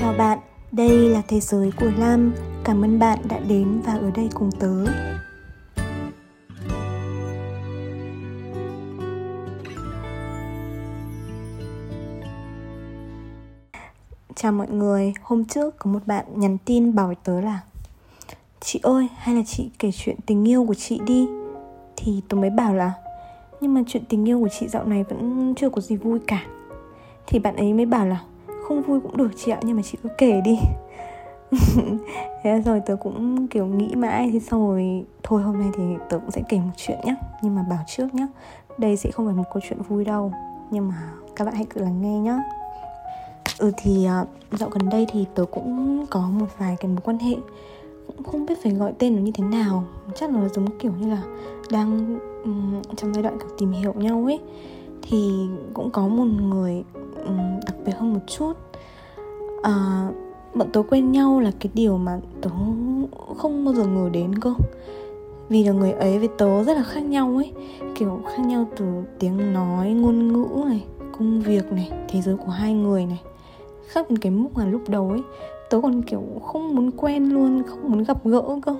Chào bạn, đây là Thế giới của Lam. Cảm ơn bạn đã đến và ở đây cùng tớ. Chào mọi người, hôm trước có một bạn nhắn tin bảo tớ là Chị ơi, hay là chị kể chuyện tình yêu của chị đi Thì tớ mới bảo là Nhưng mà chuyện tình yêu của chị dạo này vẫn chưa có gì vui cả Thì bạn ấy mới bảo là không vui cũng được chị ạ, nhưng mà chị cứ kể đi. Thế rồi tớ cũng kiểu nghĩ mãi Thì xong rồi Thôi hôm nay thì tớ cũng sẽ kể một chuyện nhé Nhưng mà bảo trước nhé Đây sẽ không phải một câu chuyện vui đâu Nhưng mà các bạn hãy cứ lắng nghe nhé Ừ thì à, dạo gần đây thì tớ cũng có một vài cái mối quan hệ Cũng không biết phải gọi tên nó như thế nào. Chắc là nó giống kiểu như là đang um, trong giai đoạn kiểu tìm hiểu nhau ấy. Thì cũng có một người um, đặc về hơn một chút. À, Bọn tớ quen nhau là cái điều mà tớ không bao giờ ngờ đến cơ. Vì là người ấy với tớ rất là khác nhau ấy. Kiểu khác nhau từ tiếng nói ngôn ngữ này công việc này thế giới của hai người này. Khác đến cái mức mà lúc đầu ấy. Tớ còn kiểu không muốn quen luôn không muốn gặp gỡ cơ.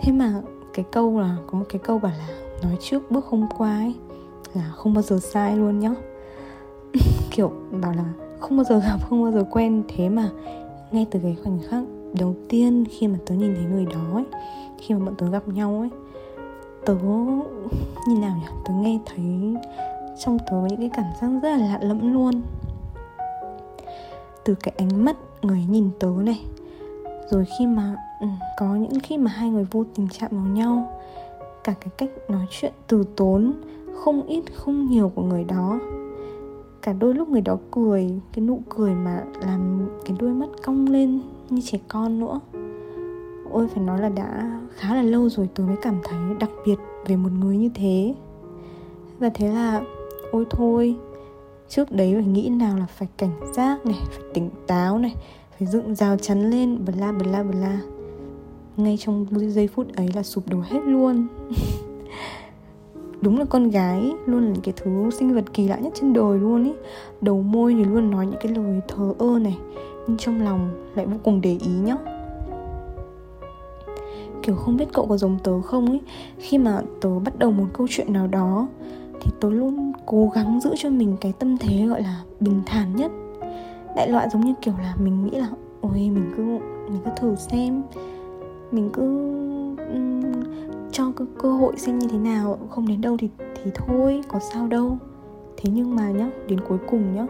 Thế mà cái câu là có một cái câu bảo là nói trước bước hôm qua ấy là không bao giờ sai luôn nhá. kiểu bảo là không bao giờ gặp, không bao giờ quen thế mà. Ngay từ cái khoảnh khắc đầu tiên khi mà tớ nhìn thấy người đó ấy, khi mà bọn tớ gặp nhau ấy, tớ như nào nhỉ? Tớ nghe thấy trong tớ những cái cảm giác rất là lạ lẫm luôn. Từ cái ánh mắt người nhìn tớ này, rồi khi mà ừ, có những khi mà hai người vô tình chạm vào nhau, cả cái cách nói chuyện từ tốn, không ít, không nhiều của người đó cả đôi lúc người đó cười, cái nụ cười mà làm cái đôi mắt cong lên như trẻ con nữa. Ôi, phải nói là đã khá là lâu rồi tôi mới cảm thấy đặc biệt về một người như thế. Và thế là, ôi thôi, trước đấy phải nghĩ nào là phải cảnh giác này, phải tỉnh táo này, phải dựng rào chắn lên bla bla bla ngay trong giây phút ấy là sụp đổ hết luôn. đúng là con gái luôn là cái thứ sinh vật kỳ lạ nhất trên đời luôn ý. Đầu môi thì luôn nói những cái lời thờ ơ này, nhưng trong lòng lại vô cùng để ý nhá. Kiểu không biết cậu có giống tớ không ấy khi mà tớ bắt đầu một câu chuyện nào đó, thì tớ luôn cố gắng giữ cho mình cái tâm thế gọi là bình thản nhất. Đại loại giống như kiểu là mình nghĩ là, ôi, mình cứ mình cứ thử xem, mình cứ cho cơ, cơ hội xem như thế nào không đến đâu thì thì thôi có sao đâu. Thế nhưng mà nhá đến cuối cùng nhá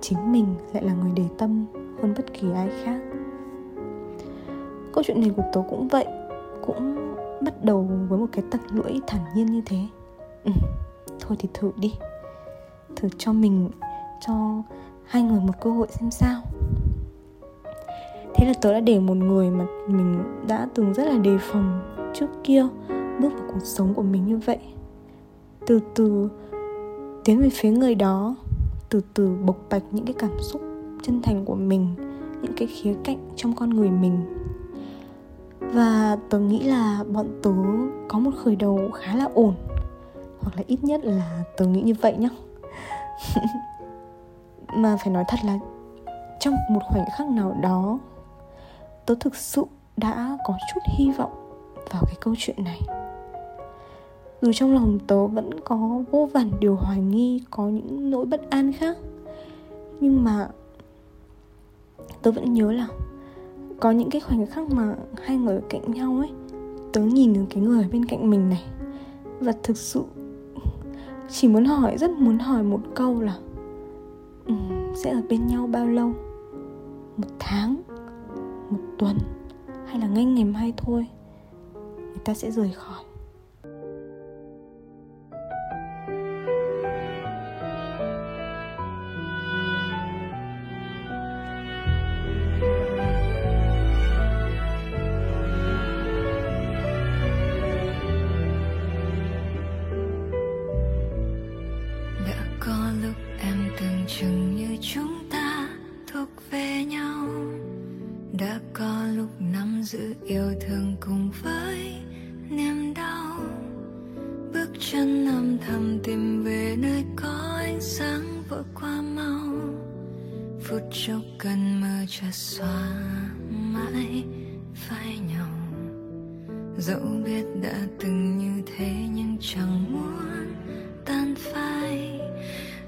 chính mình lại là người để tâm hơn bất kỳ ai khác. Câu chuyện này của tớ cũng vậy cũng bắt đầu với một cái tật lưỡi thản nhiên như thế. Ừ, thôi thì thử đi. Thử cho mình cho hai người một cơ hội xem sao. Thế là tớ đã để một người mà mình đã từng rất là đề phòng trước kia bước vào cuộc sống của mình như vậy. Từ từ tiến về phía người đó, từ từ bộc bạch những cái cảm xúc chân thành của mình, những cái khía cạnh trong con người mình. Và tớ nghĩ là bọn tớ có một khởi đầu khá là ổn, hoặc là ít nhất là tớ nghĩ như vậy nhá. Mà phải nói thật là trong một khoảnh khắc nào đó, tớ thực sự đã có chút hy vọng vào cái câu chuyện này dù trong lòng tớ vẫn có vô vàn điều hoài nghi có những nỗi bất an khác. Nhưng mà tớ vẫn nhớ là có những cái khoảnh khắc mà hai người ở cạnh nhau ấy tớ nhìn được cái người ở bên cạnh mình này. Và thực sự chỉ muốn hỏi rất muốn hỏi một câu là um, sẽ ở bên nhau bao lâu? Một tháng? Một tuần? Hay là ngay ngày mai thôi? Người ta sẽ rời khỏi. Tan phai.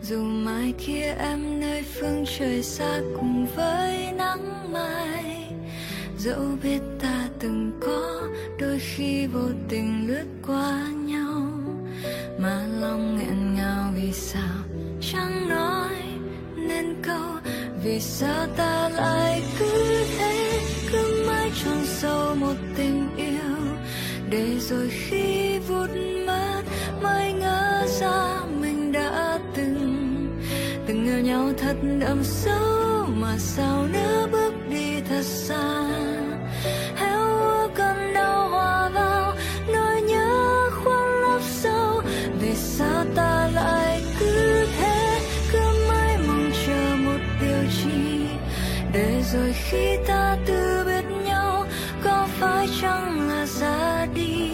Dù mai kia em nơi phương trời xa cùng với nắng mai, dẫu biết ta từng có đôi khi vô tình lướt qua nhau, mà lòng nghẹn ngào vì sao chẳng nói nên câu, vì sao ta lại cứ thế, cứ mãi chôn sâu một tình yêu, để rồi khi thật đậm sâu mà sao nữa bước đi thật xa? Héo úa cơn đau hòa vào, nỗi nhớ khoan lấp sâu. Vì sao ta lại cứ thế, cứ mãi mong chờ một điều chi? Để rồi khi ta từ biệt nhau, có phải chăng là ra đi?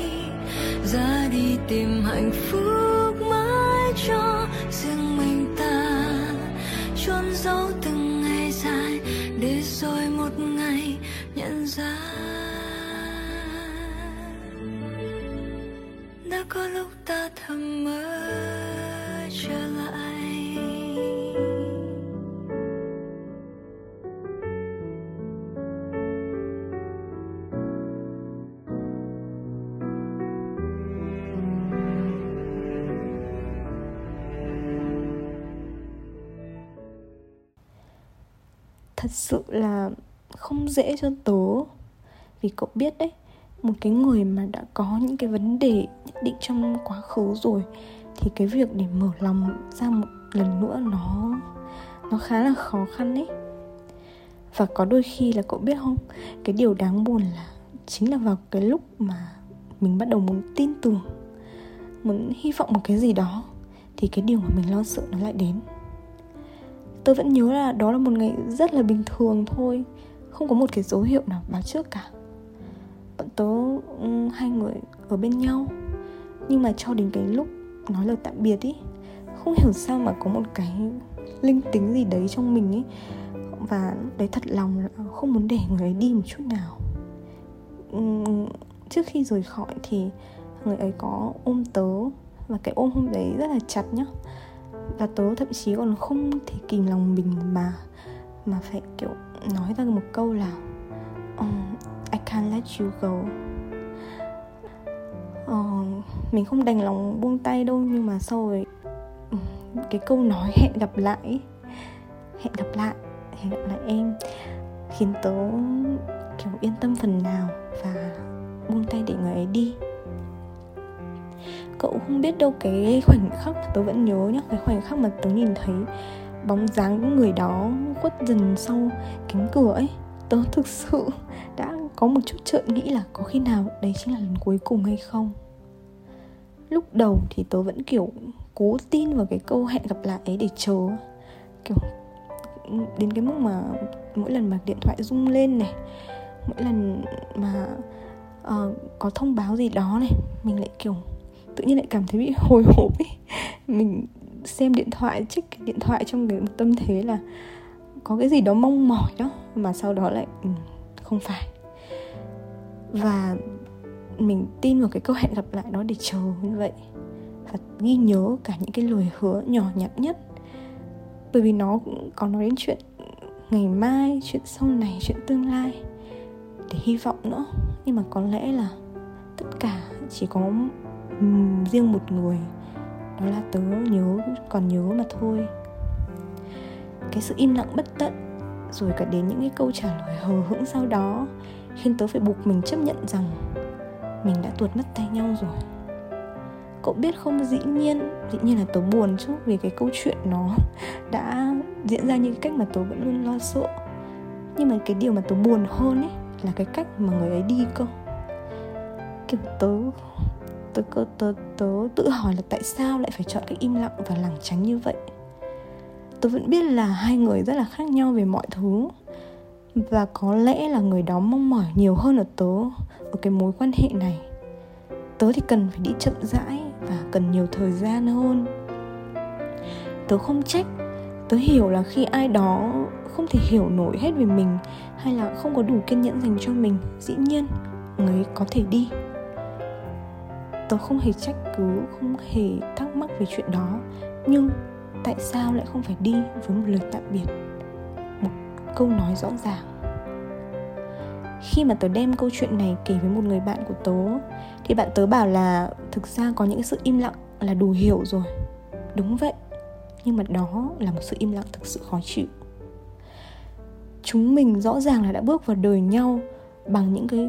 Ra đi tìm hạnh phúc gian đã có lúc ta thầm mơ trở lại. Thật sự là không dễ cho tớ vì cậu biết đấy, một cái người mà đã có những cái vấn đề nhất định trong quá khứ rồi, thì cái việc để mở lòng ra một lần nữa nó nó khá là khó khăn đấy và có đôi khi là cậu biết không, cái điều đáng buồn là chính là vào cái lúc mà mình bắt đầu muốn tin tưởng, muốn hy vọng một cái gì đó, thì cái điều mà mình lo sợ nó lại đến. Tôi vẫn nhớ là đó là một ngày rất là bình thường thôi, không có một cái dấu hiệu nào báo trước cả bọn tớ um, hai người ở bên nhau. Nhưng mà cho đến cái lúc nói lời tạm biệt ý không hiểu sao mà có một cái linh tính gì đấy trong mình ấy và đấy thật lòng là không muốn để người ấy đi một chút nào. Um, trước khi rời khỏi thì người ấy có ôm tớ và cái ôm hôm đấy rất là chặt nhá. Và tớ thậm chí còn không thể kìm lòng mình mà mà phải kiểu nói ra một câu là ờ, I can't let you go. Uh, mình không đành lòng buông tay đâu nhưng mà sau rồi ừ, cái câu nói hẹn gặp lại hẹn gặp lại hẹn gặp lại em khiến tớ kiểu yên tâm phần nào và buông tay để người ấy đi. Cậu không biết đâu cái khoảnh khắc mà tớ vẫn nhớ nhá cái khoảnh khắc mà tớ nhìn thấy bóng dáng người đó khuất dần sau cánh cửa ấy. Tớ thực sự có một chút chợt nghĩ là có khi nào đấy chính là lần cuối cùng hay không. Lúc đầu thì tớ vẫn kiểu cố tin vào cái câu hẹn gặp lại ấy để chờ. Kiểu đến cái mức mà mỗi lần mà điện thoại rung lên này mỗi lần mà uh, có thông báo gì đó này mình lại kiểu tự nhiên lại cảm thấy bị hồi hộp ấy. Mình xem điện thoại check cái điện thoại trong cái tâm thế là có cái gì đó mong mỏi đó mà sau đó lại ừ, không phải và mình tin vào cái câu hẹn gặp lại đó để chờ như vậy. Và ghi nhớ cả những cái lời hứa nhỏ nhặt nhất. Bởi vì nó cũng có nói đến chuyện ngày mai, chuyện sau này, chuyện tương lai để hy vọng nữa. Nhưng mà có lẽ là tất cả chỉ có riêng một người. Đó là tớ nhớ, còn nhớ mà thôi. Cái sự im lặng bất tận, rồi cả đến những cái câu trả lời hờ hững sau đó khiến tớ phải buộc mình chấp nhận rằng mình đã tuột mất tay nhau rồi. Cậu biết không? Dĩ nhiên dĩ nhiên là tớ buồn chứ vì cái câu chuyện nó đã diễn ra như cái cách mà tớ vẫn luôn lo sợ. Nhưng mà cái điều mà tớ buồn hơn ấy là cái cách mà người ấy đi cơ. Kiểu tớ tớ, tớ, tớ, tớ tự hỏi là tại sao lại phải chọn cái im lặng và lảng tránh như vậy? Tớ vẫn biết là hai người rất là khác nhau về mọi thứ và có lẽ là người đó mong mỏi nhiều hơn ở tớ ở cái mối quan hệ này. Tớ thì cần phải đi chậm rãi và cần nhiều thời gian hơn. Tớ không trách. Tớ hiểu là khi ai đó không thể hiểu nổi hết về mình hay là không có đủ kiên nhẫn dành cho mình, dĩ nhiên, người ấy có thể đi. Tớ không hề trách cứ, không hề thắc mắc về chuyện đó. Nhưng tại sao lại không phải đi với một lời tạm biệt? Câu nói rõ ràng. Khi mà tớ đem câu chuyện này kể với một người bạn của tớ, thì bạn tớ bảo là thực ra có những sự im lặng là đủ hiểu rồi. Đúng vậy, nhưng mà đó là một sự im lặng thực sự khó chịu. Chúng mình rõ ràng là đã bước vào đời nhau bằng những cái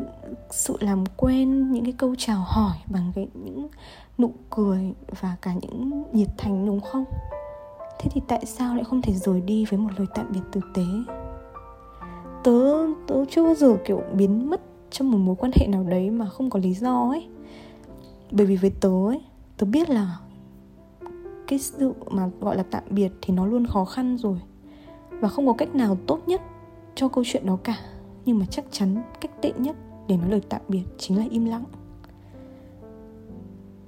sự làm quen, những cái câu chào hỏi, bằng cái những nụ cười và cả những nhiệt thành đúng không? Thế thì tại sao lại không thể rời đi với một lời tạm biệt tử tế? Tớ tớ chưa bao giờ, kiểu, biến mất trong một mối quan hệ nào đấy mà không có lý do ấy. Bởi vì với tớ ấy, tớ biết là cái sự mà gọi là tạm biệt thì nó luôn khó khăn rồi. Và không có cách nào tốt nhất cho câu chuyện đó cả. Nhưng mà chắc chắn cách tệ nhất để nói lời tạm biệt chính là im lặng.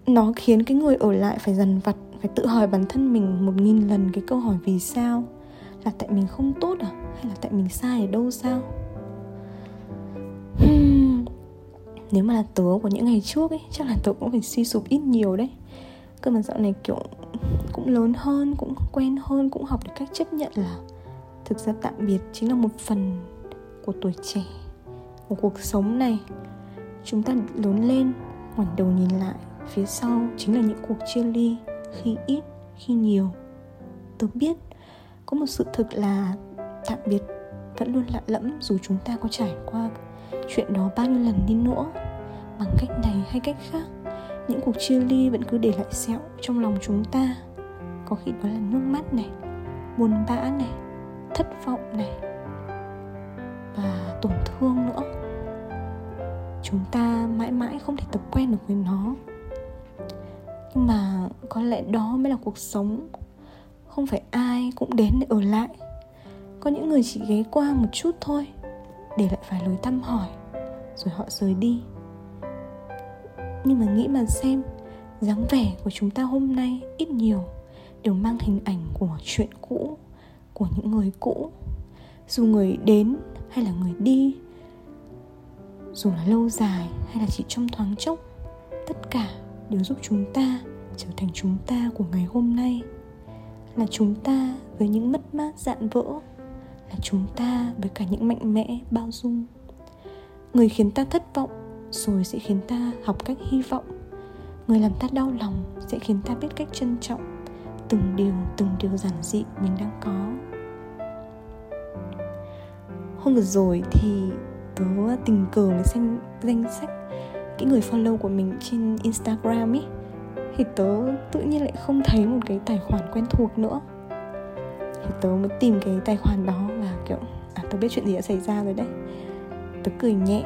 Nó khiến cái người ở lại phải dần vặt, phải tự hỏi bản thân mình một nghìn lần cái câu hỏi vì sao là tại mình không tốt à? Hay là tại mình sai ở đâu sao? Hmm. nếu mà là tớ của những ngày trước ấy, chắc là tớ cũng phải suy sụp ít nhiều đấy. Cơ mà dạo này kiểu cũng lớn hơn, cũng quen hơn, cũng học được cách chấp nhận là thực ra tạm biệt chính là một phần của tuổi trẻ, của cuộc sống này. Chúng ta lớn lên, ngoảnh đầu nhìn lại, phía sau chính là những cuộc chia ly, khi ít, khi nhiều. Tôi biết có một sự thực là tạm biệt vẫn luôn lạ lẫm dù chúng ta có trải qua chuyện đó bao nhiêu lần đi nữa. Bằng cách này hay cách khác, những cuộc chia ly vẫn cứ để lại sẹo trong lòng chúng ta. Có khi đó là nước mắt này, buồn bã này, thất vọng này và tổn thương nữa. Chúng ta mãi mãi không thể tập quen được với nó. Nhưng mà có lẽ đó mới là cuộc sống. Không phải ai cũng đến để ở lại. Có những người chỉ ghé qua một chút thôi, để lại vài lời thăm hỏi, rồi họ rời đi. Nhưng mà nghĩ mà xem, dáng vẻ của chúng ta hôm nay ít nhiều đều mang hình ảnh của chuyện cũ, của những người cũ. Dù người đến hay là người đi, dù là lâu dài hay là chỉ trong thoáng chốc, tất cả đều giúp chúng ta trở thành chúng ta của ngày hôm nay là chúng ta với những mất mát dạn vỡ, là chúng ta với cả những mạnh mẽ bao dung. Người khiến ta thất vọng rồi sẽ khiến ta học cách hy vọng. Người làm ta đau lòng sẽ khiến ta biết cách trân trọng từng điều từng điều giản dị mình đang có. Hôm vừa rồi thì tớ tình cờ mới xem danh sách cái người follow của mình trên instagram ấy thì tớ tự nhiên lại không thấy một cái tài khoản quen thuộc nữa. Thì tớ mới tìm cái tài khoản đó và kiểu à tớ biết chuyện gì đã xảy ra rồi đấy. Tớ cười nhẹ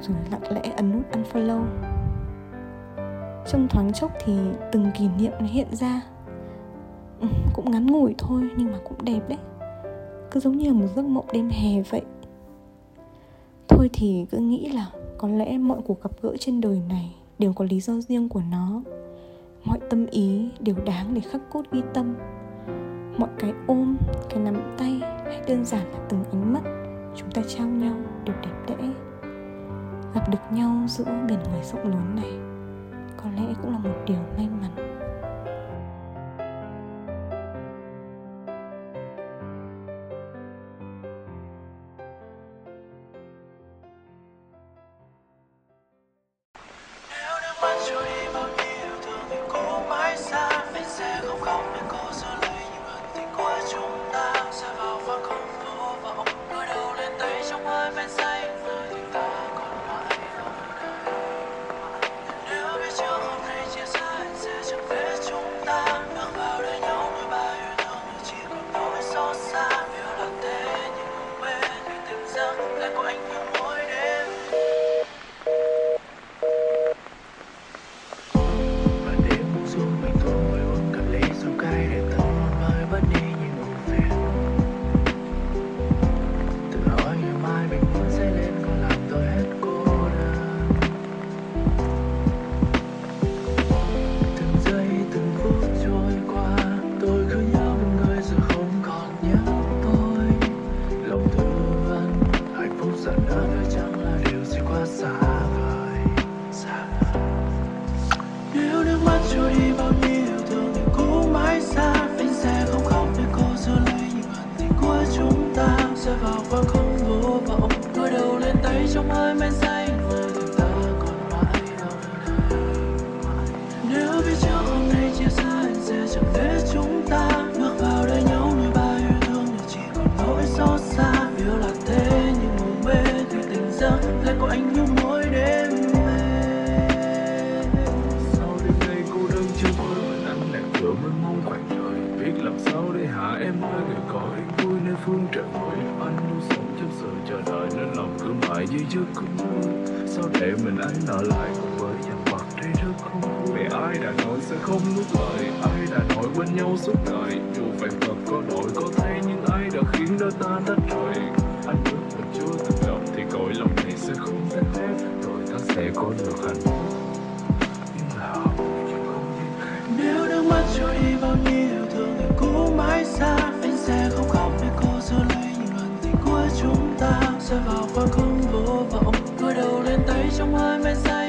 rồi lặng lẽ ấn nút unfollow. Trong thoáng chốc thì từng kỷ niệm nó hiện ra. Ừ, cũng ngắn ngủi thôi nhưng mà cũng đẹp đấy. Cứ giống như là một giấc mộng đêm hè vậy. Thôi thì cứ nghĩ là có lẽ mọi cuộc gặp gỡ trên đời này đều có lý do riêng của nó mọi tâm ý đều đáng để khắc cốt ghi tâm. Mọi cái ôm, cái nắm tay hay đơn giản là từng ánh mắt, chúng ta trao nhau đều đẹp đẽ. Gặp được nhau giữa biển người rộng lớn này, có lẽ cũng là một điều may mắn. có được hạnh phúc nhưng là họ không nếu nước mắt cho đi bao nhiêu thương thì cũ mãi xa. Anh sẽ không khóc với cô giữ lấy những lần tình của chúng ta. Sẽ vào khoảng không vô vọng, cúi đầu lên tay trong hơi mê say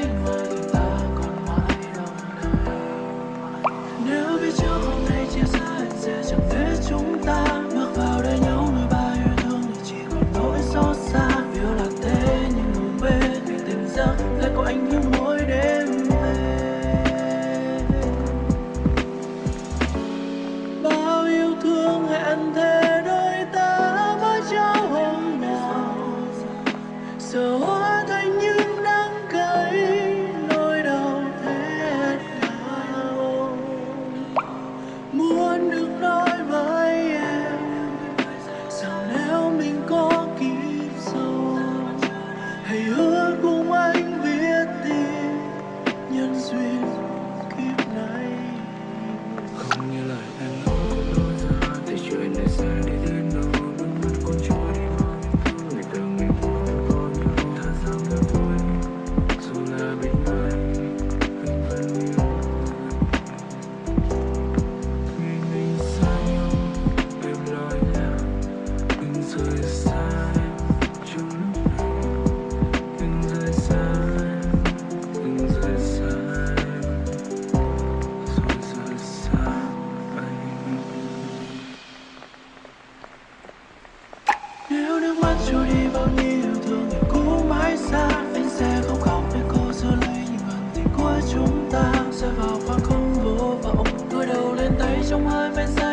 mắt trôi đi bao nhiêu thương ngày cũ mãi xa anh sẽ không khóc để cô giữ lấy những ân tình của chúng ta rơi vào khoảng không vô vọng cúi đầu lên tay trong hơi men say